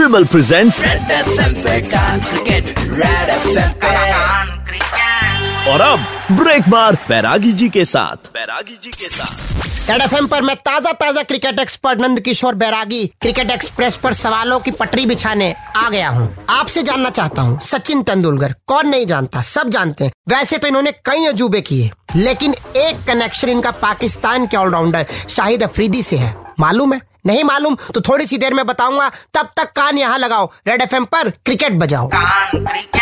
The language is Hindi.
विमल प्रेजेंट्स और अब ब्रेक मार बैरागी जी के साथ। बैरागी जी के साथ। रेड एफएम पर मैं ताज़ा ताज़ा cricket expert Nand Kishore Bairagi cricket express पर सवालों की पटरी बिछाने आ गया हूँ। आपसे जानना चाहता हूँ, सचिन तेंदुलकर, कौन नहीं जानता, सब जानते हैं। वैसे तो इन्होंने कई अजूबे किए, लेकिन एक कनेक्शन इनका पाकिस्तान के ऑलराउंडर शाहिद अफरीदी से है। मालूम है? नहीं मालूम तो थोड़ी सी देर में बताऊँगा, तब तक कान यहाँ लगाओ, रेड एफएम पर क्रिकेट बजाओ। कान क्रिकेट